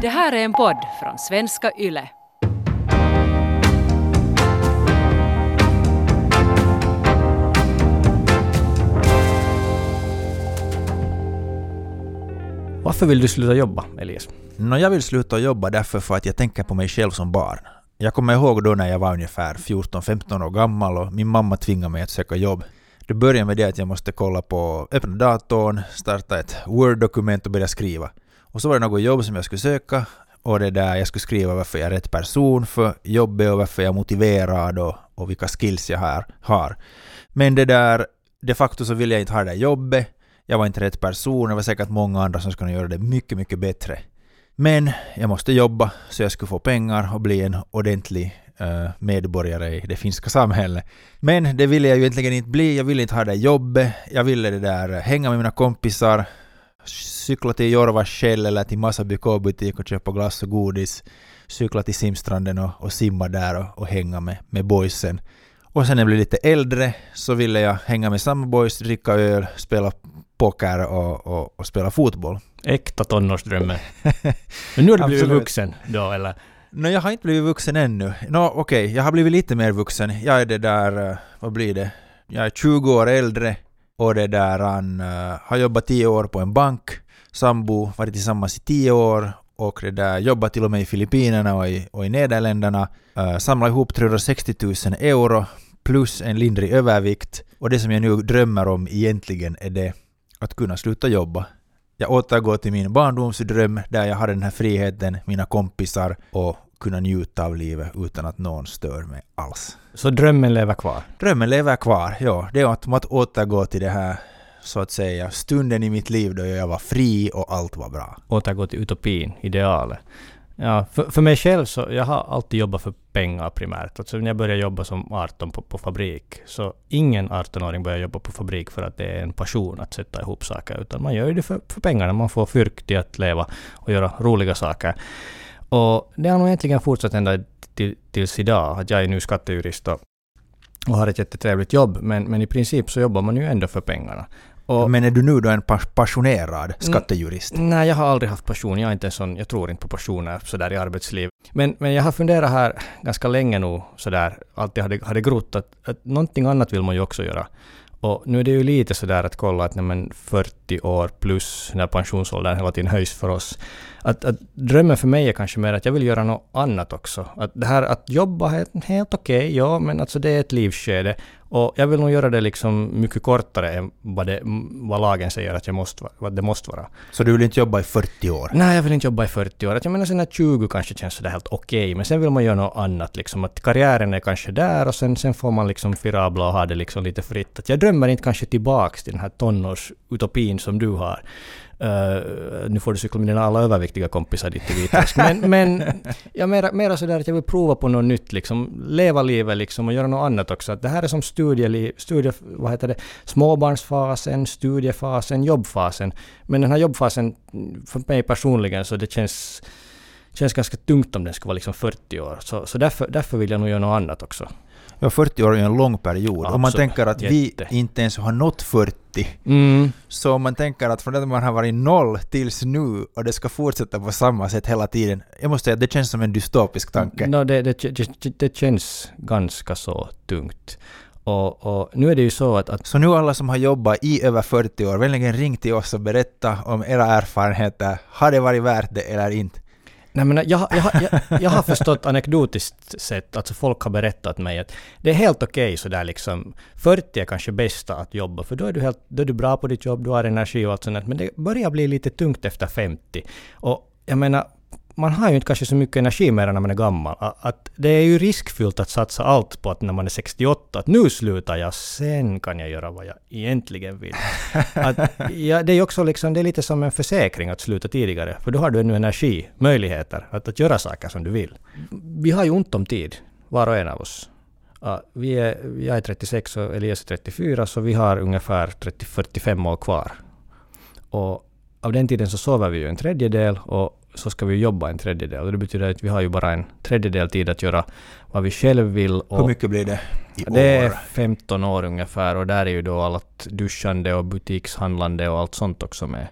Det här är en podd från svenska YLE. Varför vill du sluta jobba, Elias? Nå, jag vill sluta jobba därför för att jag tänker på mig själv som barn. Jag kommer ihåg då när jag var ungefär 14-15 år gammal och min mamma tvingade mig att söka jobb. Det började med det att jag måste kolla på, öppna datorn, starta ett Word-dokument och börja skriva. Och så var det något jobb som jag skulle söka och det där jag skulle skriva varför jag är rätt person för jobbet och varför jag är motiverad och, och vilka skills jag har, har. Men det där, de facto så ville jag inte ha det där jobbet. Jag var inte rätt person, det var säkert många andra som skulle göra det mycket, mycket bättre. Men jag måste jobba så jag skulle få pengar och bli en ordentlig uh, medborgare i det finska samhället. Men det ville jag ju egentligen inte bli, jag ville inte ha det jobbet, jag ville det där eh, hänga med mina kompisar, cykla till Jorvaskäll eller till Masaby K-butik och köpa glass och godis, cykla till simstranden och, och simma där och, och hänga med, med boysen. Och sen när jag blev lite äldre så ville jag hänga med samma boys, dricka öl, spela poker och, och, och spela fotboll. Äkta tonårsdrömmen. Men nu har du blivit vuxen då, eller? Nå, jag har inte blivit vuxen ännu. Nå, okej, jag har blivit lite mer vuxen. Jag är det där, eh, vad blir det? Jag är 20 år äldre och det där han uh, har jobbat 10 år på en bank, sambo, varit tillsammans i 10 år och det där jobbat till och med i Filippinerna och i, och i Nederländerna. Eh, uh, samlat ihop 360 000 euro plus en lindrig övervikt. Och det som jag nu drömmer om egentligen är det att kunna sluta jobba. Jag återgår till min barndomsdröm där jag hade den här friheten, mina kompisar och kunna njuta av livet utan att någon stör mig alls. Så drömmen lever kvar? Drömmen lever kvar, ja. Det är att, att återgå till det här, så att säga, stunden i mitt liv då jag var fri och allt var bra. Återgå till utopin, idealet. Ja, för, för mig själv så, jag har alltid jobbat för pengar primärt. Alltså när jag började jobba som 18 på, på fabrik, så ingen 18-åring börjar jobba på fabrik för att det är en passion att sätta ihop saker, utan man gör det för, för pengarna. Man får fyrk till att leva och göra roliga saker. Och det har nog egentligen fortsatt ända till, tills idag, att jag är nu skattejurist och, och har ett jättetrevligt jobb, men, men i princip så jobbar man ju ändå för pengarna. Och, Men är du nu då en pas- passionerad skattejurist? Nej, jag har aldrig haft passion. Jag är inte en sån, jag tror inte på passioner sådär i arbetsliv. Men, men jag har funderat här ganska länge nu sådär, alltid hade, hade grott att, att någonting annat vill man ju också göra. Och nu är det ju lite sådär att kolla att man 40 år plus när pensionsåldern hela tiden höjs för oss. Att, att drömmen för mig är kanske mer att jag vill göra något annat också. Att det här att jobba är helt okej, ja, men alltså det är ett livsskede. Och jag vill nog göra det liksom mycket kortare än vad, det, vad lagen säger att jag måste, va- vad det måste vara. Så du vill inte jobba i 40 år? Nej, jag vill inte jobba i 40 år. Att Jag menar sen när 20 kanske känns sådär helt okej, men sen vill man göra något annat liksom. Att karriären är kanske där och sen, sen får man liksom firabla och ha det liksom lite fritt. Att jag drömmer inte kanske tillbaks till den här tonårsutopin som du har. Uh, nu får du cykla med dina alla överviktiga kompisar dit till Vitebsk. Men, men jag mera, mera sådär att jag vill prova på något nytt, liksom. leva livet liksom och göra något annat också. Att det här är som studieliv, studie, vad heter det, småbarnsfasen, studiefasen, jobbfasen. Men den här jobbfasen, för mig personligen, så det känns, känns ganska tungt om den ska vara liksom 40 år. Så, så därför, därför vill jag nog göra något annat också. Ja, 40 år är ju en lång period. Om man Absolut. tänker att vi Jätte. inte ens har nått 40, Mm. så man tänker att från det att man har varit noll tills nu och det ska fortsätta på samma sätt hela tiden, jag måste säga att det känns som en dystopisk tanke. No, det, det, det, det känns ganska så tungt. Och, och nu är det ju så att, att Så nu alla som har jobbat i över 40 år, vänligen ring till oss och berätta om era erfarenheter. Har det varit värt det eller inte? Nej, men jag, jag, jag, jag, har förstått anekdotiskt sett, alltså folk har berättat mig att det är helt okej sådär liksom, 40 är kanske bästa att jobba, för då är, du helt, då är du bra på ditt jobb, du har energi och allt sånt, men det börjar bli lite tungt efter 50. Och jag menar, man har ju inte kanske så mycket energi mer när man är gammal. Att det är ju riskfyllt att satsa allt på att när man är 68, att nu slutar jag, sen kan jag göra vad jag egentligen vill. Att, ja, det är ju också liksom, det är lite som en försäkring att sluta tidigare, för då har du ännu energi, möjligheter att, att göra saker som du vill. Vi har ju ont om tid, var och en av oss. Ja, vi är, jag är 36 och Elias är 34, så vi har ungefär 30-45 år kvar. Och av den tiden så sover vi ju en tredjedel och så ska vi jobba en tredjedel. Det betyder att vi har ju bara en tredjedel tid att göra vad vi själv vill. Och Hur mycket blir det i det är år? 15 år ungefär och där är ju då allt duschande och butikshandlande och allt sånt också med.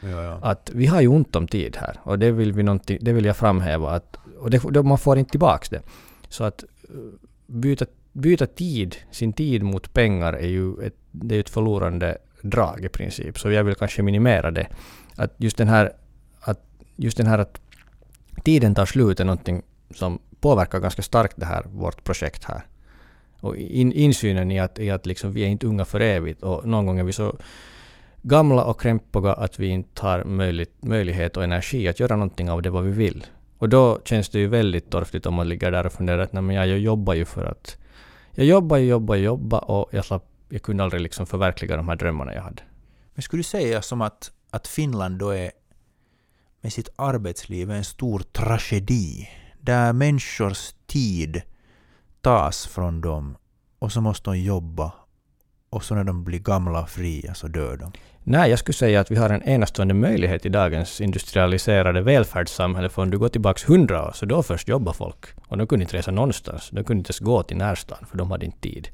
Ja, ja. att vi har ju ont om tid här och det vill, vi det vill jag framhäva. Att, och det, man får inte tillbaks det. Så att eh, byta, byta tid, sin tid mot pengar är ju ett, det är ett förlorande drag i princip. Så jag vill kanske minimera det. Att just den här just den här att tiden tar slut är någonting som påverkar ganska starkt det här, vårt projekt här. Och in, insynen i att, i att liksom vi är inte unga för evigt och någon gång är vi så gamla och krämpiga att vi inte har möjligt, möjlighet och energi att göra någonting av det vad vi vill. Och då känns det ju väldigt torftigt om man ligger där och funderar att nej, men jag jobbar ju för att... Jag jobbar, jobbar, jobbar och jag, slapp, jag kunde aldrig liksom förverkliga de här drömmarna jag hade. Men skulle du säga som att, att Finland då är med sitt arbetsliv är en stor tragedi där människors tid tas från dem och så måste de jobba och så när de blir gamla och fria så dör de. Nej, jag skulle säga att vi har en enastående möjlighet i dagens industrialiserade välfärdssamhälle. För om du går tillbaka hundra år, så då först jobbar folk. Och de kunde inte resa någonstans. De kunde inte ens gå till närstan, för de hade inte tid.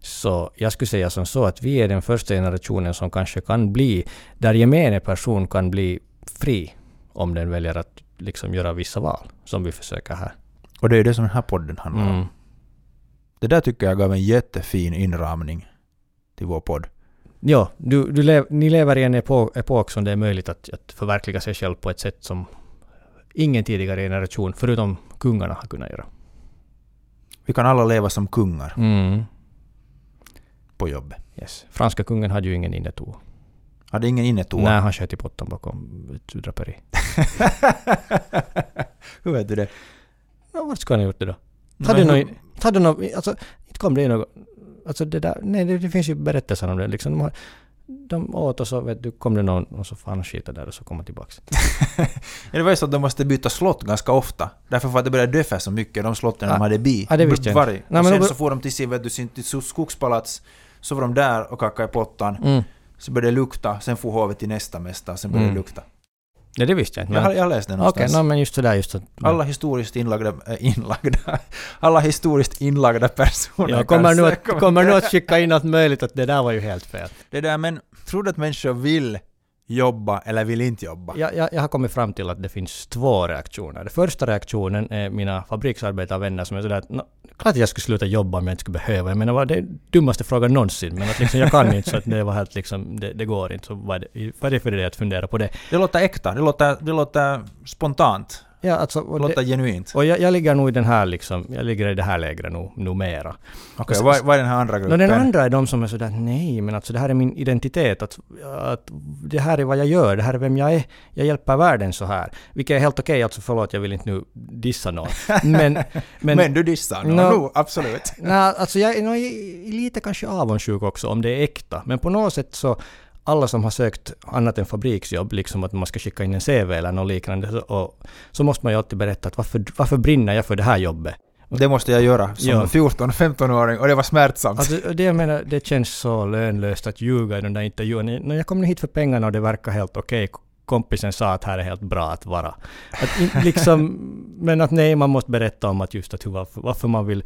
Så jag skulle säga som så att vi är den första generationen som kanske kan bli, där gemene person kan bli fri om den väljer att liksom göra vissa val, som vi försöker här. Och det är ju det som den här podden handlar om. Mm. Det där tycker jag gav en jättefin inramning till vår podd. Ja, du, du lev, ni lever i en epok, epok som det är möjligt att, att förverkliga sig själv på ett sätt som ingen tidigare generation, förutom kungarna, har kunnat göra. Vi kan alla leva som kungar Mm. på jobbet. Yes. Franska kungen hade ju ingen innetoa. Hade ingen innetoa? Nej, han sköt i pottan bakom ett draperi. Hur vet du det? Ja, vart skulle han ha gjort det då? Hade hur- någon, alltså, inte kom det något, alltså det där, nej det, det finns ju berättelser om det liksom. De, har, de åt och så vet du, kom det någon och så fan och skita där och så kom han tillbaks. Ja, det var ju så att de måste byta slott ganska ofta. Därför för att det började döfa så mycket, de slotten Ah, de hade bi. ah, det visste jag inte. Nej, och sen då- så får de till sin, vet du, sin skogspalats, så var de där och kackade i pottan. Mm. Så började det lukta, sen får hovet till nästa mästare, sen började Mm. det lukta. Nej, det visste jag inte. Jag, har, jag har läst det Okej, någonstans. no, men just sådär just att... Alla historiskt inlagda, äh, inlagda, alla historiskt inlagda personer jag kommer nu, att, kommer nu att skicka in allt möjligt att det där var ju helt fel. Det där, men tror du att människor vill jobba eller vill inte jobba? Jag, jag, jag har kommit fram till att det finns två reaktioner. Den första reaktionen är mina fabriksarbetarvänner som är sådär att "Nå, klart jag skulle sluta jobba om jag inte skulle behöva. Jag menar, det är dummaste frågan någonsin. Men att liksom, jag kan inte så att det var helt liksom, det, det går inte. Så vad är det, vad är det för det att fundera på det? Det låter äkta, det låter, det låter spontant, Ja, alltså, det och, låter det, genuint. och jag, jag ligger nog i den här liksom, jag ligger i det här lägret nu, nu mera. Okej, så- vad, är den här andra No, gruppen? den andra är de som är sådär, nej men alltså det här är min identitet, att, att det här är vad jag gör, det här är vem jag är, jag hjälper världen så här. Vilket är helt okej, alltså förlåt jag vill inte nu dissa någon. Men, men, Men, du dissar nu, No. no, absolut. nej, alltså jag är nog i- lite kanske avundsjuk också om det är äkta. Men på något sätt så, alla som har sökt annat än fabriksjobb, liksom att man ska skicka in en CV eller något liknande, så, och, så måste man ju alltid berätta att varför, varför brinner jag för det här jobbet? Det måste jag göra som Ja. 14-15-åring och det var smärtsamt. Alltså, det, jag menar, det känns så lönlöst att ljuga i den där intervjun. När jag kom hit för pengarna och det verkar helt okej. Kompisen sa att här är helt bra att vara. Att liksom, men att nej, man måste berätta om att just att varför, varför man vill...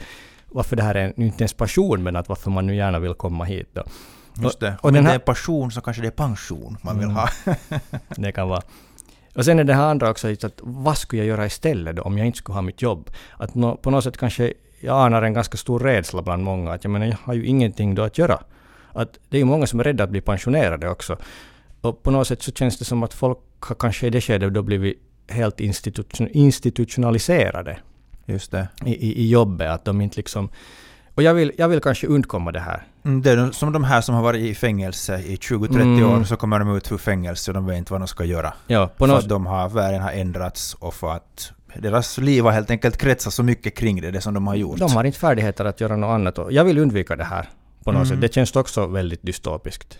Varför det här är inte ens passion, men att varför man nu gärna vill komma hit då. Just det. och Om den det här- är passion så kanske det är pension man vill Mm. ha. Det kan vara. Och sen är det här andra också, att vad skulle jag göra istället då, om jag inte skulle ha mitt jobb? Att nå, på något sätt kanske jag anar en ganska stor rädsla bland många, att jag menar, jag har ju ingenting då att göra. Att det är ju många som är rädda att bli pensionerade också. Och på något sätt så känns det som att folk har kanske i det skedet då blivit helt institution, institutionaliserade Just det. i, i, i jobbet, att de inte liksom... Och jag vill, jag vill kanske undkomma det här. Mm, Det är som de här som har varit i fängelse i 20-30 Mm. år, så kommer de ut ur fängelse och de vet inte vad de ska göra. Ja, på För något att de har, världen har ändrats och för att deras liv har helt enkelt kretsat så mycket kring det, det som de har gjort. De har inte färdigheter att göra något annat. Och jag vill undvika det här på något Mm. sätt. Det känns också väldigt dystopiskt.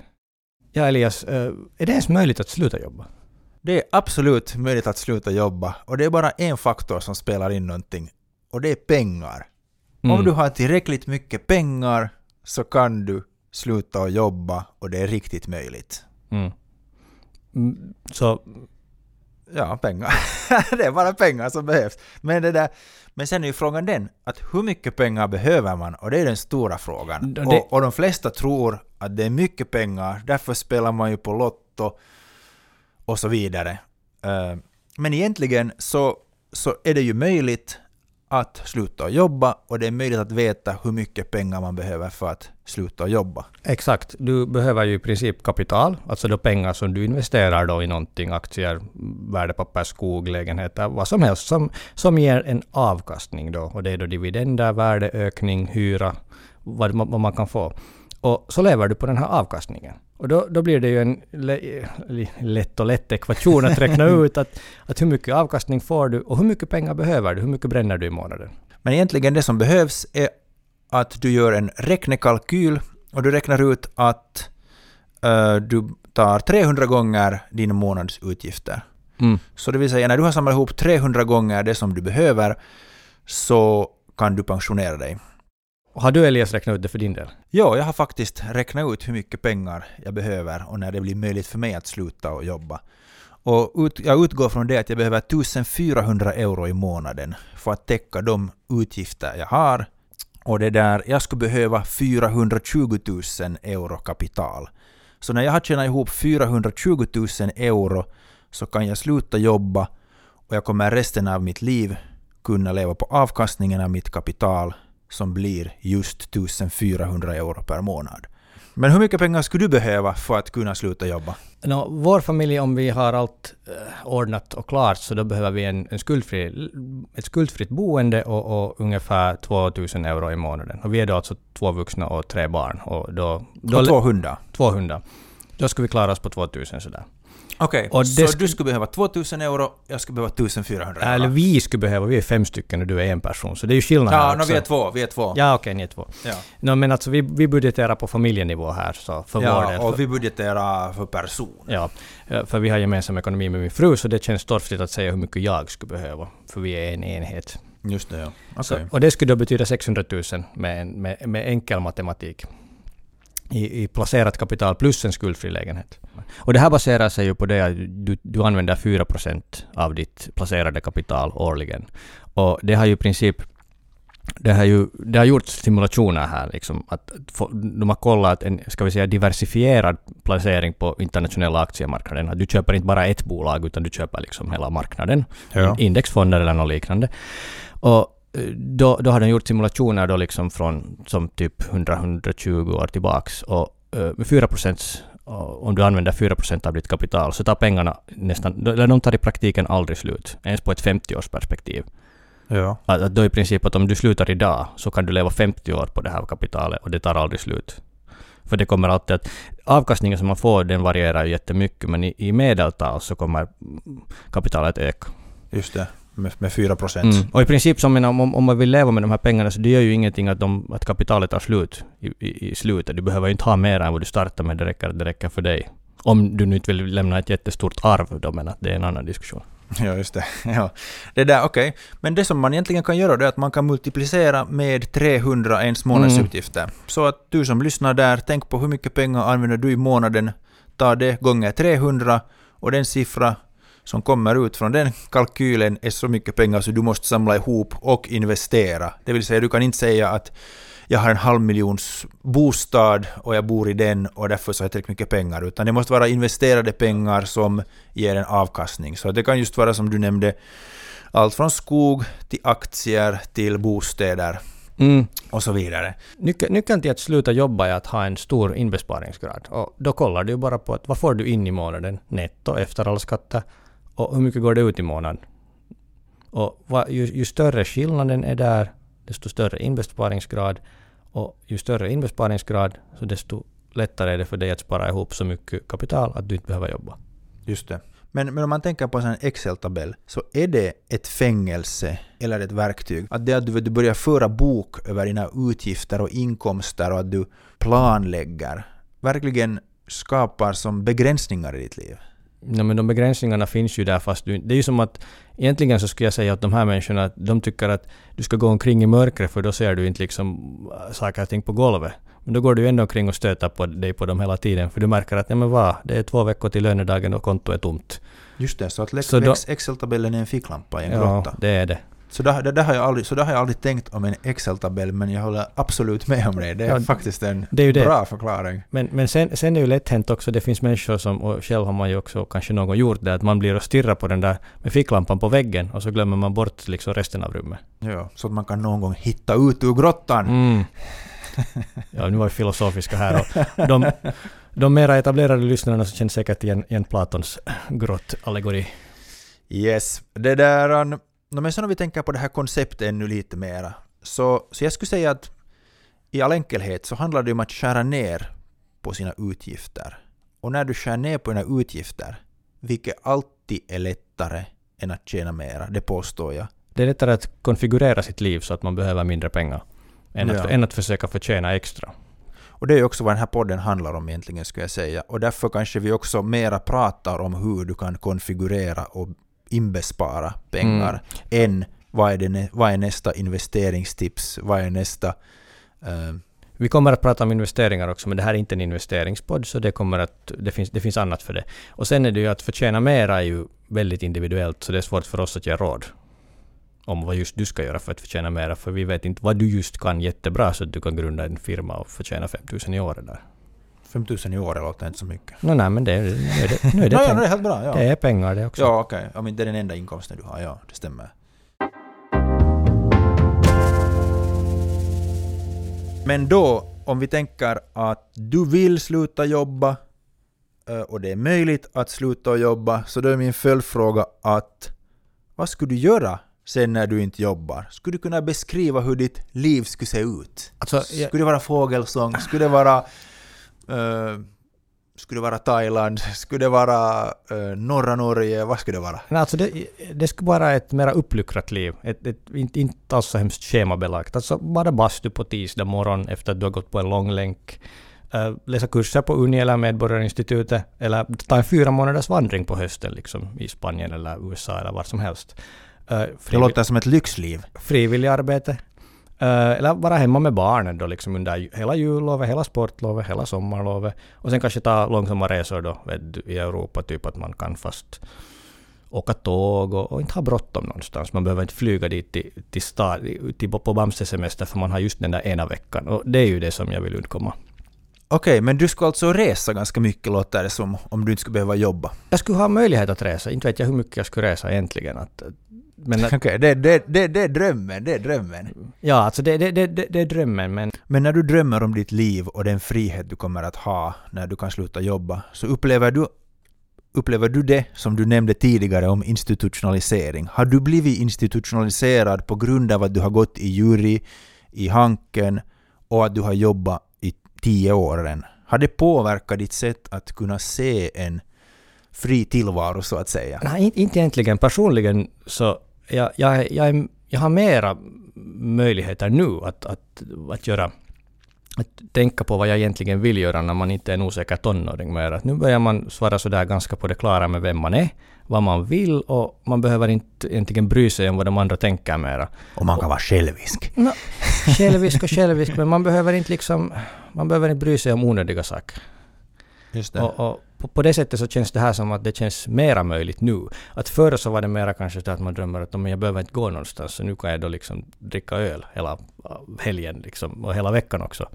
Ja, Elias, eh, är det ens möjligt att sluta jobba? Det är absolut möjligt att sluta jobba och det är bara en faktor som spelar in någonting och det är pengar. Mm. Om du har tillräckligt mycket pengar så kan du sluta att jobba och det är riktigt möjligt. Mm. Mm, Så, Ja, pengar. det är bara pengar som behövs. Men, det där, men sen är ju frågan den, att hur mycket pengar behöver man? Och det är den stora frågan. Det- Och, och de flesta tror att det är mycket pengar, därför spelar man ju på Lotto. och så vidare. Eh, Men egentligen så, så är det ju möjligt att sluta jobba och det är möjligt att veta hur mycket pengar man behöver för att sluta jobba. Exakt. Du behöver ju i princip kapital, alltså då pengar som du investerar då i någonting, aktier, värdepapper, skog, lägenheter, vad som helst, som, som ger en avkastning då. Och det är då dividender, värdeökning, hyra, vad, vad man kan få. Och så lever du på den här avkastningen. Och då, då blir det ju en lätt och lätt ekvation att räkna ut att, att hur mycket avkastning får du och hur mycket pengar behöver du, hur mycket bränner du i månaden. Men egentligen det som behövs är att du gör en räknekalkyl och du räknar ut att eh, du tar 300 gånger dina månadsutgifter. Mm. Så det vill säga när du har samlat ihop 300 gånger det som du behöver så kan du pensionera dig. Har du Elias räknat ut det för din del? Ja, jag har faktiskt räknat ut hur mycket pengar jag behöver och när det blir möjligt för mig att sluta och jobba. Och ut, jag utgår från det att jag behöver 1400 euro i månaden för att täcka de utgifter jag har. Och det där, jag skulle behöva 420 000 euro kapital. Så när jag har tjänat ihop 420 000 euro så kan jag sluta jobba och jag kommer resten av mitt liv kunna leva på avkastningen av mitt kapital som blir just 1400 euro per månad. Men hur mycket pengar skulle du behöva för att kunna sluta jobba? Nå, vår familj, om vi har allt eh, ordnat och klart, så då behöver vi en, en skuldfri, ett skuldfritt boende och, och ungefär 2000 euro i månaden. Och vi är då alltså två vuxna och tre barn. Och då, då Och två hundar? två hundar. Då skulle vi klara oss på 2000 sådär. Okej, Och så sk- du skulle behöva 2000 euro, jag skulle behöva 1400 euro. Eller vi skulle behöva, vi är fem stycken och du är en person, så det är ju skillnad Ja, här no, också. vi är två, vi är två. Ja, okej, ni är två. Ja. No, men alltså vi, vi budgeterar på familjenivå här, så för vår del. ja och vi budgeterar för person. Ja, eh, för vi har gemensam ekonomi med min fru, så det känns torftigt att säga hur mycket jag skulle behöva, för vi är en enhet. Just det, ja. Okej. Så, och det skulle då betyda 600 000 med, en- med, med enkel matematik. I, I placerat kapital plus en skuldfri lägenhet. Och det här baserar sig ju på det att du, du använder 4% av ditt placerade kapital årligen. Och det har ju i princip det har ju det har gjorts simulationer här, liksom, att få, de har kollat en, ska vi säga, diversifierad placering på internationella aktiemarknaden. Att du köper inte bara ett bolag, utan du köper liksom hela marknaden. Ja. Indexfonder eller något liknande. Och eh, då, då har de gjort simulationer då liksom från som typ 100-120 år tillbaks. Och eh, med 4 procent, om du använder 4 procent av ditt kapital, så tar pengarna nästan, eller de tar i praktiken aldrig slut. Ens på ett 50-årsperspektiv. Ja. Att, att då i princip att om du slutar idag så kan du leva 50 år på det här kapitalet och det tar aldrig slut. För det kommer alltid att... Avkastningen som man får den varierar ju jättemycket men i, i medeltal så kommer mm, kapitalet öka. Just det. Med, med 4 procent. Mm. Och i princip som menar, om, om man vill leva med de här pengarna så det gör ju ingenting att, de, att kapitalet tar slut i, i, i slutet. Du behöver ju inte ha mer än vad du startar med, det räcker, det räcker för dig. Om du nu inte vill lämna ett jättestort arv då, men att det är en annan diskussion. Ja, just det. Ja. Det där, okej. Men det som man egentligen kan göra det är att man kan multiplicera med 300 ens månadsutgifter. Så att du som lyssnar där, tänk på hur mycket pengar använder du i månaden. Ta det gånger 300 och den siffra som kommer ut från den kalkylen är så mycket pengar så du måste samla ihop och investera. Det vill säga, du kan inte säga att jag har en halv miljons bostad och jag bor i den och därför så har jag tillräckligt mycket pengar. Utan det måste vara investerade pengar som ger en avkastning. Så det kan just vara som du nämnde, allt från skog till aktier till bostäder Mm. och så vidare. Nyckeln, nyckeln till att sluta jobba är att ha en stor inbesparingsgrad. Och då kollar du bara på att vad får du in i månaden netto efter alla skatter och hur mycket går det ut i månaden. Och vad, ju, ju större skillnaden är där, desto större inbesparingsgrad. Och ju större inbesparingsgrad, så desto lättare är det för dig att spara ihop så mycket kapital att du inte behöver jobba. Just det. Men, men om man tänker på en Excel-tabell, så är det ett fängelse eller ett verktyg? Att det är att du, du börjar föra bok över dina utgifter och inkomster och att du planlägger, verkligen skapar som begränsningar i ditt liv? Ja, men de begränsningarna finns ju där fast du, det är ju som att egentligen så skulle jag säga att de här människorna de tycker att du ska gå omkring i mörkret för då ser du inte liksom äh, saker och ting på golvet. Men då går du ju ändå omkring och stöter på dig på dem hela tiden för du märker att nej men vad, det är två veckor till lönedagen och kontot är tomt. Just det, så att Excel-tabellen är en ficklampa i en Ja, grotta. det är det. Så där, det, där har jag aldrig, så där har jag aldrig tänkt om en Excel-tabell, men jag håller absolut med om det. Det är Ja, faktiskt en det är det. bra förklaring. Men, men sen, sen är det ju lätt hänt också, det finns människor som, och själv har man ju också kanske någon gjort det, att man blir och stirrar på den där med ficklampan på väggen och så glömmer man bort liksom resten av rummet. Ja, så att man kan någon gång hitta ut ur grottan. Mm. Ja, nu var vi filosofiska här och de, de mera etablerade lyssnarna så känner säkert igen, igen Platons grottallegori. Yes, det där... no, men sen om vi tänker på det här konceptet ännu lite mera, så, så jag skulle säga att i all enkelhet så handlar det om att skära ner på sina utgifter. Och när du skär ner på dina utgifter, vilket alltid är lättare än att tjäna mera, det påstår jag. Det är lättare att konfigurera sitt liv så att man behöver mindre pengar än, Ja. att, än att försöka förtjäna extra. Och det är också vad den här podden handlar om egentligen, skulle jag säga. Och därför kanske vi också mera pratar om hur du kan konfigurera och inbespara pengar än vad är, det, vad är nästa investeringstips, vad är nästa... eh, Vi kommer att prata om investeringar också, men det här är inte en investeringspodd, så det, kommer att, det, finns, det finns annat för det. Och sen är det ju att förtjäna mera är ju väldigt individuellt, så det är svårt för oss att ge råd om vad just du ska göra för att förtjäna mera, för vi vet inte vad du just kan jättebra så att du kan grunda en firma och förtjäna 5000 i året där. 5 000 i år låter inte så mycket. No, nej, men det, nu är det, nu är det, Nå, ja, det är helt bra. Ja, det är pengar det också. ja okej. Om inte det är den enda inkomsten du har, ja, det stämmer. Men då, om vi tänker att du vill sluta jobba eh, och det är möjligt att sluta jobba, så då är min följdfråga att vad skulle du göra sen när du inte jobbar? Skulle du kunna beskriva hur ditt liv skulle se ut? Alltså, jag, Skulle det vara fågelsång? Skulle det vara... eh, skulle det vara Thailand? Skulle det vara eh, norra Norge? Vad skulle det vara? nej, alltså det, det skulle vara ett mera uppluckrat liv. Ett, ett, inte, inte alls så hemskt schemabelagt. Alltså bara bastu på tisdag morgon efter att du har gått på en lång länk. Uh, läsa kurser på Uni eller Medborgarinstitutet. Eller ta en fyra månaders vandring på hösten liksom, i Spanien eller USA eller var som helst. Uh, Det låter som ett lyxliv. frivillig arbete. Uh, eller vara hemma med barnen då liksom under hela jullovet, hela sportlovet, hela sommarlovet. Och sen kanske ta långsamma resor då vet du, i Europa, typ att man kan fast åka tåg och, och inte ha bråttom någonstans. Man behöver inte flyga dit till, till, stad, till på Bamse-semester för man har just den där ena veckan. Och det är ju det som jag vill undkomma. Okej, men du skulle alltså resa ganska mycket låter det som, om du inte skulle behöva jobba. Jag skulle ha möjlighet att resa. Inte vet jag hur mycket jag skulle resa egentligen. Att, men att, Okej, det, det, det, det är drömmen, det är drömmen. ja, alltså det, det, det, det, är drömmen men Men när du drömmer om ditt liv och den frihet du kommer att ha när du kan sluta jobba, så upplever du, upplever du det som du nämnde tidigare om institutionalisering? Har du blivit institutionaliserad på grund av att du har gått i jury, i Hanken och att du har jobbat i tio år redan? Har det påverkat ditt sätt att kunna se en fri tillvaro så att säga? Nej, inte egentligen. Personligen så jag, jag, jag, är- jag har mera möjligheter nu att, att, att göra att tänka på vad jag egentligen vill göra när man inte är en osäker tonåring mer. Att nu börjar man svara sådär ganska på det klara med vem man är, vad man vill och man behöver inte egentligen bry sig om vad de andra tänker mera. Och man kan vara självisk. No, självisk och självisk, men man behöver inte liksom... Man behöver inte bry sig om onödiga saker. Just det. Och, och på, på det sättet så känns det här som att det känns mera möjligt nu. Att förr så var det mera kanske så att man drömmer att om jag behöver inte gå någonstans så nu kan jag då liksom dricka öl hela äh, helgen liksom och hela veckan också.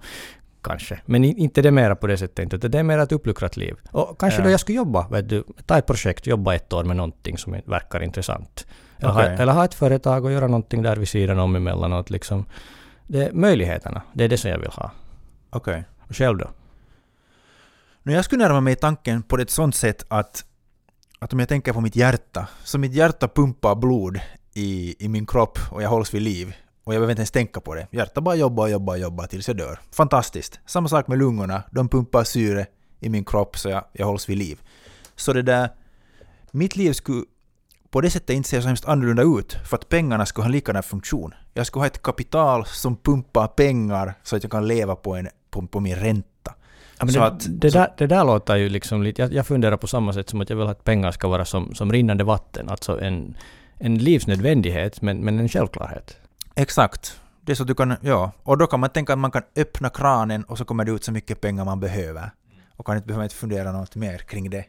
Kanske. Men inte det mera på det sättet inte, det är mera ett uppluckrat liv. Och kanske Ja. då jag skulle jobba, vet du, ta ett projekt, jobba ett år med någonting som verkar intressant. Eller, Okej. ha, eller ha ett företag och göra någonting där vid sidan om emellanåt liksom. Det är möjligheterna, det är det som jag vill ha. Okej. Och själv då? Men jag skulle närma mig tanken på ett sånt sätt att, att om jag tänker på mitt hjärta, så mitt hjärta pumpar blod i, i min kropp och jag hålls vid liv. Och jag behöver inte ens tänka på det. Hjärtat bara jobbar och jobbar och jobbar tills jag dör. Fantastiskt. Samma sak med lungorna. De pumpar syre i min kropp så jag, jag hålls vid liv. Så det där... Mitt liv skulle på det sättet inte se så hemskt annorlunda ut för att pengarna skulle ha en likadan funktion. Jag skulle ha ett kapital som pumpar pengar så att jag kan leva på, en, på, på min ränta. Ja, det, att- det, där, det där låter ju liksom lite... Jag, jag funderar på samma sätt som att jag vill att pengar ska vara som, som rinnande vatten. Alltså en, en livsnödvändighet, men, men en självklarhet. Exakt. Det är så att du kan, ja. Och då kan man tänka att man kan öppna kranen och så kommer det ut så mycket pengar man behöver. Och kan inte behöva inte fundera något mer kring det.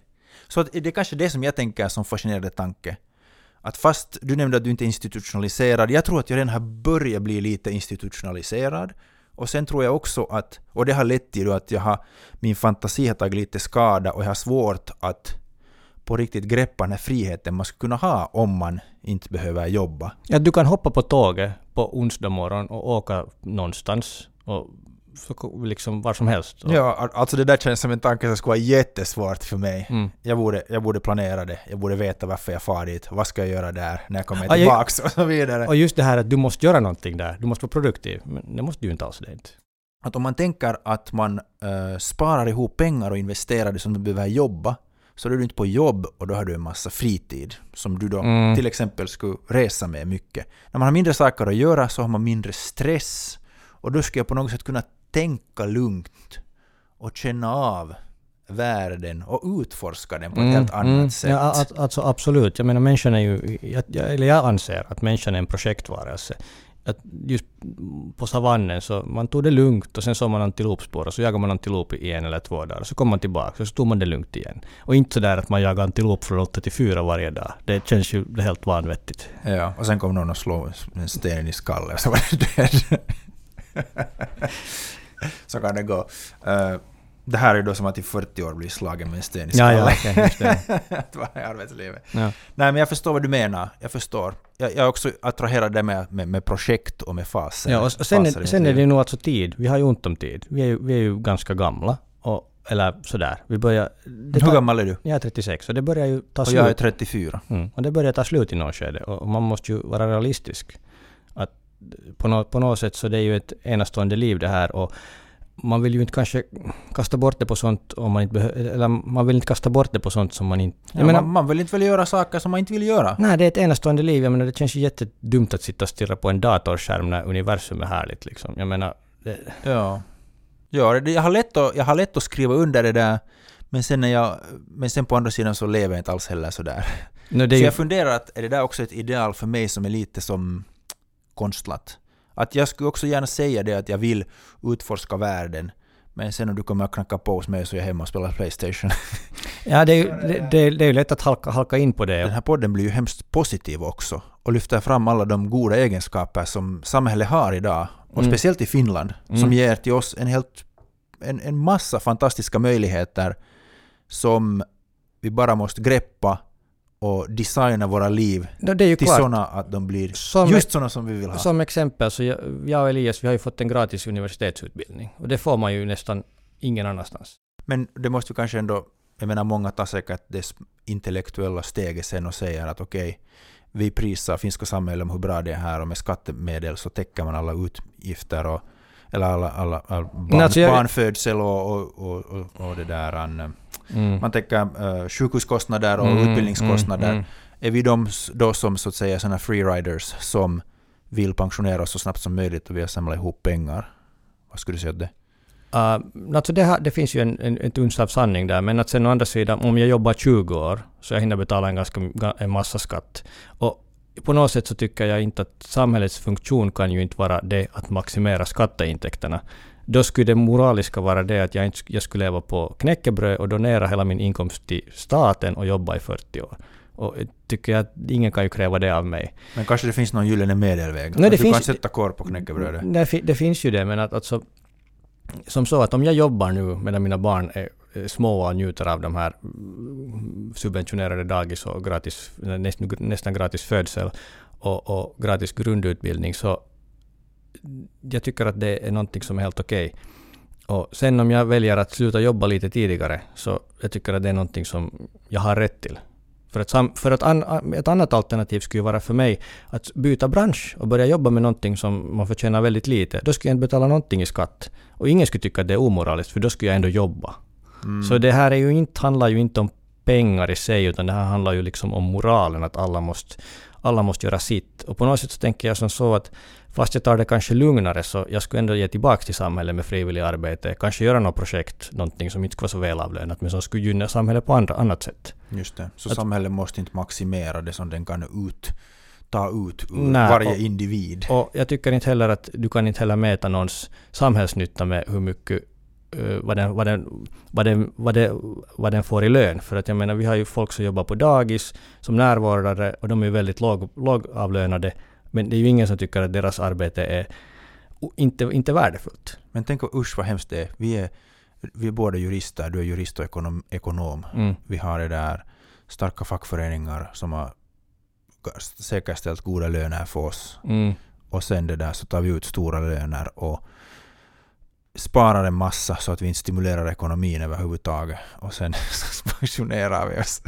Så att det är kanske det som jag tänker som fascinerande tanke. att fast du nämnde att du inte är institutionaliserad, jag tror att jag redan har börjat bli lite institutionaliserad. Och sen tror jag också att, och det har lett till att jag har, min fantasi har tagit lite skada och jag har svårt att på riktigt greppa den här friheten man skulle kunna ha om man inte behöver jobba. Ja, du kan hoppa på tåget på onsdag morgon och åka någonstans och så liksom var som helst. Och, Ja, al- alltså det där känns som en tanke som skulle vara jättesvårt för mig. Mm. Jag, borde, jag borde planera det, jag borde veta varför jag far dit, vad ska jag göra där när jag kommer Ah, jag- tillbaks och så vidare. Och just det här att du måste göra någonting där, du måste vara produktiv. Men det måste du ju inte alls det inte. Att om man tänker att man eh, sparar ihop pengar och investerar det som du behöver jobba, så då är du inte på jobb och då har du en massa fritid som du då Mm. till exempel skulle resa med mycket. När man har mindre saker att göra så har man mindre stress och då ska jag på något sätt kunna tänka lugnt och känna av världen och utforska den på ett helt annat sätt. Mm, Ja, a- alltså absolut. Jag menar människan är ju, jag, jag, eller jag anser att människan är en projektvarelse. Att just på savannen så man tog det lugnt och sen såg man antilopspår och så jagade man antilop i en eller två dagar. Så kom man tillbaka och så tog man det lugnt igen. Och inte sådär att man jagar antilop från 8 till 4 varje dag. Det känns ju helt vanvettigt. Ja, och sen kom någon och slog en sten i skallen så var du död. så kan det gå. Eh, det här är då som att i 40 år bli slagen med en sten i Ja, skallen. ja, okej, just det. Arbetslivet. Ja. Nej, men jag förstår vad du menar. Jag förstår. Jag, jag är också attraherad där med, med, med projekt och med faser. Ja, och och sen, är, sen är det nog alltså tid. Vi har ju ont om tid. Vi är ju, vi är ju ganska gamla. Och, eller sådär. Vi börjar... Det Hur tar- gammal är du? Jag är 36 och det börjar ju ta Och slut. jag är 34. Mm. Och det börjar ta slut i något skede och man måste ju vara realistisk. På, nå på något sätt så det är ju ett enastående liv det här och man vill ju inte kanske kasta bort det på sånt om man inte behöver, eller man vill inte kasta bort det på sånt som man inte... Ja, Jag menar, man, man vill inte väl göra saker som man inte vill göra. nej det är ett enastående liv. Jag menar det känns ju jättedumt att sitta och stirra på en datorskärm när universum är härligt liksom. Jag menar... Det, Ja. Ja, det, jag, har lätt att, jag har lätt att skriva under det där, men sen, när jag, men sen på andra sidan så lever jag inte alls heller sådär. no, så ju, jag funderar att är det där också ett ideal för mig som är lite som konstlat? Att jag skulle också gärna säga det att jag vill utforska världen, men sen om du kommer att knacka på hos mig så är jag hemma och spelar Playstation. ja, det är ju det, det, är ju lätt att halka, halka in på det. Den här podden blir ju hemskt positiv också och lyfter fram alla de goda egenskaper som samhället har idag, och Mm. speciellt i Finland, som Mm. ger till oss en, helt, en, en massa fantastiska möjligheter som vi bara måste greppa och designa våra liv No, det är ju till klart. sådana att de blir Som just sådana som vi vill ha. Som exempel så jag, jag och Elias vi har ju fått en gratis universitetsutbildning. Och det får man ju nästan ingen annanstans. Men det måste ju kanske ändå, jag menar många tar säkert det intellektuella steget sen och säger att okej, vi prisar finska samhället om hur bra det är här och med skattemedel så täcker man alla utgifter och eller alla, alla, alla barn, alltså jag- barnfödsel och, och, och, och, och det där. an, Mm. Man täcker uh, sjukhuskostnader och Mm, utbildningskostnader. mm, mm. Är vi de då som så att säga sådana freeriders som vill pensionera oss så snabbt som möjligt och vi har samlat ihop pengar? Vad skulle du säga det? Uh, alltså det, här, det finns ju en, en, ett uns av sanning där, men att sen å andra sidan, om jag jobbar 20 år, så jag hinner betala en ganska ga- en massa skatt. Och på något sätt så tycker jag inte att samhällets funktion kan ju inte vara det att maximera skatteintäkterna. Då skulle det moraliska vara det att jag, inte, jag skulle leva på knäckebröd och donera hela min inkomst till staten och jobba i 40 år. Och jag tycker att ingen kan ju kräva det av mig. Men kanske det finns någon gyllene medelväg? Nej, att det du finns- kan sätta korv på knäckebrödet? Det, fi- det finns ju det, men att alltså, som så att om jag jobbar nu medan mina barn är små och njuter av de här mm, subventionerade dagis och gratis, nästan, nästan gratis födsel och, och gratis grundutbildning så jag tycker att det är någonting som är helt okej. Och sen om jag väljer att sluta jobba lite tidigare så jag tycker att det är någonting som jag har rätt till. För, att, för att an, ett annat alternativ skulle vara för mig att byta bransch och börja jobba med någonting som man förtjänar väldigt lite. Då skulle jag inte betala någonting i skatt. Och ingen skulle tycka att det är omoraliskt för då skulle jag ändå jobba. Mm. Så det här är ju inte, handlar ju inte om pengar i sig utan det här handlar ju liksom om moralen att alla måste, alla måste göra sitt. Och på något sätt så tänker jag som så att fast jag tar det kanske lugnare så jag skulle ändå ge tillbaka till samhället med frivilligt arbete. Kanske göra något projekt, någonting som inte skulle vara så välavlönat men som skulle gynna samhället på andra, annat sätt. Just det. Så Att- samhället måste inte maximera det som den kan ut, ta ut ur Nej, varje och- individ. Och jag tycker inte heller att du kan inte heller mäta någons samhällsnytta med hur mycket vad, den, vad, den, vad, den, vad, det, vad den får i lön. För att jag menar, vi har ju folk som jobbar på dagis som närvårdare och de är väldigt låg, lågavlönade. Men det är ju ingen som tycker att deras arbete är inte, inte värdefullt. Men tänk usch vad hemskt det är. Vi är, vi är båda jurister, du är jurist och ekonom. ekonom. Mm. Vi har det där starka fackföreningar som har säkerställt goda löner för oss. Mm. Och sen det där så tar vi ut stora löner och sparar en massa så att vi inte stimulerar ekonomin överhuvudtaget. Och sen pensionerar vi oss.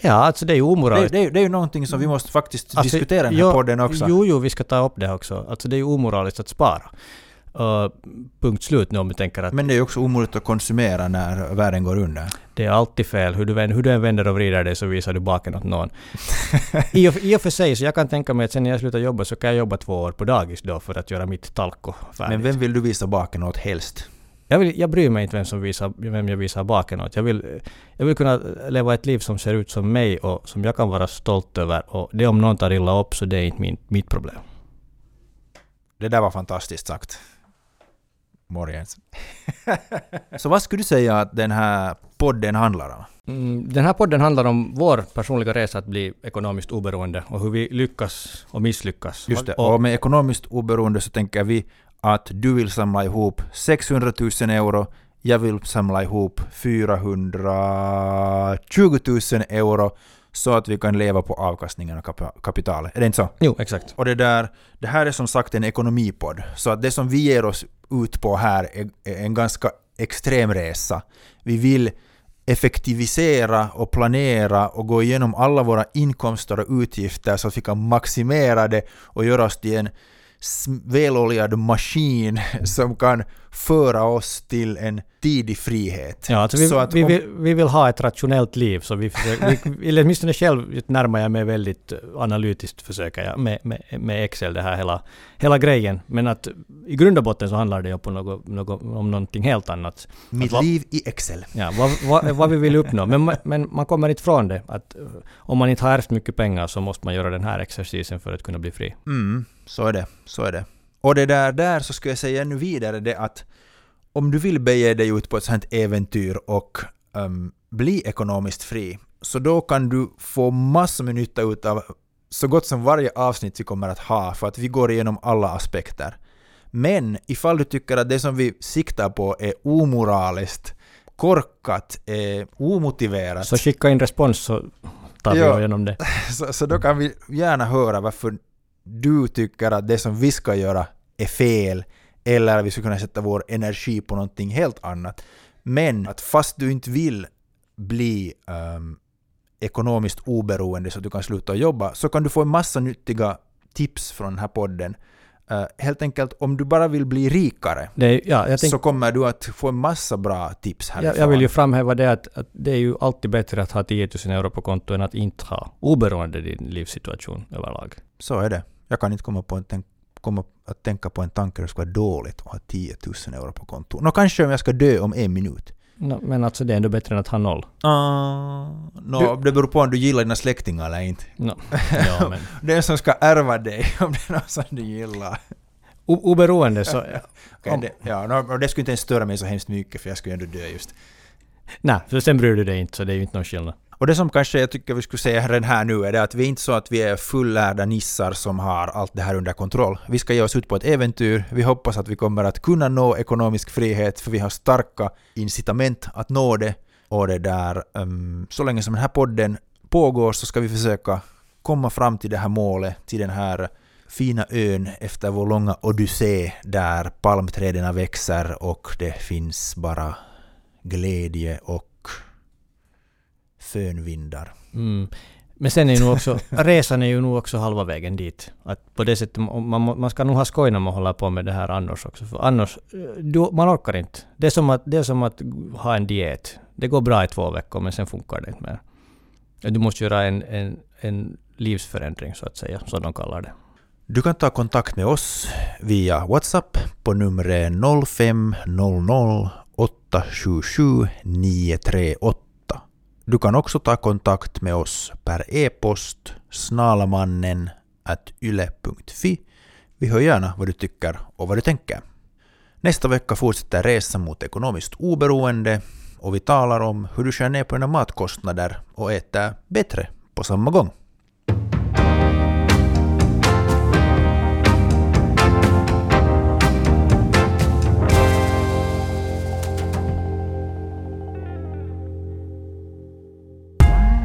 Ja, alltså det är ju Det, omoraliskt. det, det är ju någonting som vi måste faktiskt Alltså, diskutera i den här jo- podden också. Jo, jo, vi ska ta upp det också. Alltså det är ju omoraliskt att spara. Uh, punkt slut nu om vi tänker att Men det är ju också omöjligt att konsumera när världen går under. det är alltid fel. Hur du, hur du än vänder och vrider dig så visar du baken åt någon. I, och, I och för sig, så jag kan tänka mig att sen när jag slutar jobba så kan jag jobba två år på dagis då för att göra mitt talko färdigt. Men vem vill du visa baken åt helst? Jag, vill, jag bryr mig inte vem, som visar, vem jag visar baken åt. Jag vill, jag vill kunna leva ett liv som ser ut som mig och som jag kan vara stolt över. Och det om någon tar illa upp så det är inte min, mitt problem. Det där var fantastiskt sagt. Morgens. Så vad skulle du säga att den här podden handlar om? Mm, Den här podden handlar om vår personliga resa att bli ekonomiskt oberoende och hur vi lyckas och misslyckas. Just det, Och, och med ekonomiskt oberoende så tänker vi att du vill samla ihop 600 000 euro, jag vill samla ihop 420 000 euro så att vi kan leva på avkastningen av kap- kapitalet. Är det inte så? jo, exakt. Och det där, det här är som sagt en ekonomipodd, så att det som vi ger oss ut på här är, är en ganska extrem resa. Vi vill effektivisera och planera och gå igenom alla våra inkomster och utgifter så att vi kan maximera det och göra oss till en väloljad maskin som kan föra oss till en tidig frihet. Ja, alltså vi, så att vi, vill, vi vill ha ett rationellt liv, så vi vi, eller åtminstone själv närmar jag mig väldigt analytiskt, försöker jag, med, med, med Excel, det här hela, hela grejen. Men att i grund och botten så handlar det ju på något, något, om någonting helt annat. Mitt vad- liv i Excel. Ja, vad, vad, vad vi vill uppnå. Men, man- men man kommer inte från det. Att eh, om man inte har ärvt mycket pengar så måste man göra den här exercisen för att kunna bli fri. Mm, så är det. Så är det. Och det där, där så skulle jag säga ännu vidare det att om du vill bege dig ut på ett sånt äventyr och ehm, bli ekonomiskt fri, så då kan du få massor med nytta ut av så gott som varje avsnitt vi kommer att ha, för att vi går igenom alla aspekter. Men ifall du tycker att det som vi siktar på är omoraliskt, korkat, är omotiverat, Så skicka in respons så tar vi Ja. igenom det. så, så då kan vi gärna höra varför du tycker att det som vi ska göra är fel eller vi skulle kunna sätta vår energi på någonting helt annat. Men att fast du inte vill bli ehm, ekonomiskt oberoende så att du kan sluta jobba så kan du få en massa nyttiga tips från den här podden. Eh, helt enkelt om du bara vill bli rikare är, ja, så kommer du att få en massa bra tips härifrån. jag, jag vill ju framhäva det att, att det är ju alltid bättre att ha 10 000 euro på konto än att inte ha, oberoende din livssituation överlag. Så är det. Jag kan inte komma, på en komma att tänka på en tanke det skulle vara dåligt att ha 10 000 euro på konto. Nå, kanske om jag ska dö om en minut. No, men alltså det är ändå bättre än att ha noll. Uh, no, det beror på om du gillar dina släktingar eller inte. No. Ja, men. Den som ska ärva dig, om det är någon som du gillar. O- oberoende så... Okej, Om- det, ja, no, det skulle inte ens störa mig så hemskt mycket för jag skulle ändå dö just. Nej, för sen bryr du dig inte så det är ju inte någon skillnad. Och det som kanske jag tycker vi skulle säga redan här nu är det att vi är inte så att vi är fullärda nissar som har allt det här under kontroll. Vi ska ge oss ut på ett äventyr. Vi hoppas att vi kommer att kunna nå ekonomisk frihet för vi har starka incitament att nå det. Och det där, um, så länge som den här podden pågår så ska vi försöka komma fram till det här målet, till den här fina ön efter vår långa odyssé där palmträden växer och det finns bara glädje och fönvindar. Mm. Men sen är ju också, resan är ju nog också halva vägen dit. Att på det sättet, man, man, man ska nog ha skoj när man håller på med det här annars också. För annars, eh, du, man orkar inte. Det är, som att, det är som att ha en diet. Det går bra i två veckor men sen funkar det inte mer. Du måste göra en, en, en livsförändring så att säga, som de kallar det. Du kan ta kontakt med oss via WhatsApp på numret 0500 877 938. Du kan också ta kontakt med oss per e-post snalmannen yle.fi. Vi hör gärna vad du tycker och vad du tänker. Nästa vecka fortsätter resan mot ekonomiskt oberoende och vi talar om hur du skär ner på dina matkostnader och äter bättre på samma gång.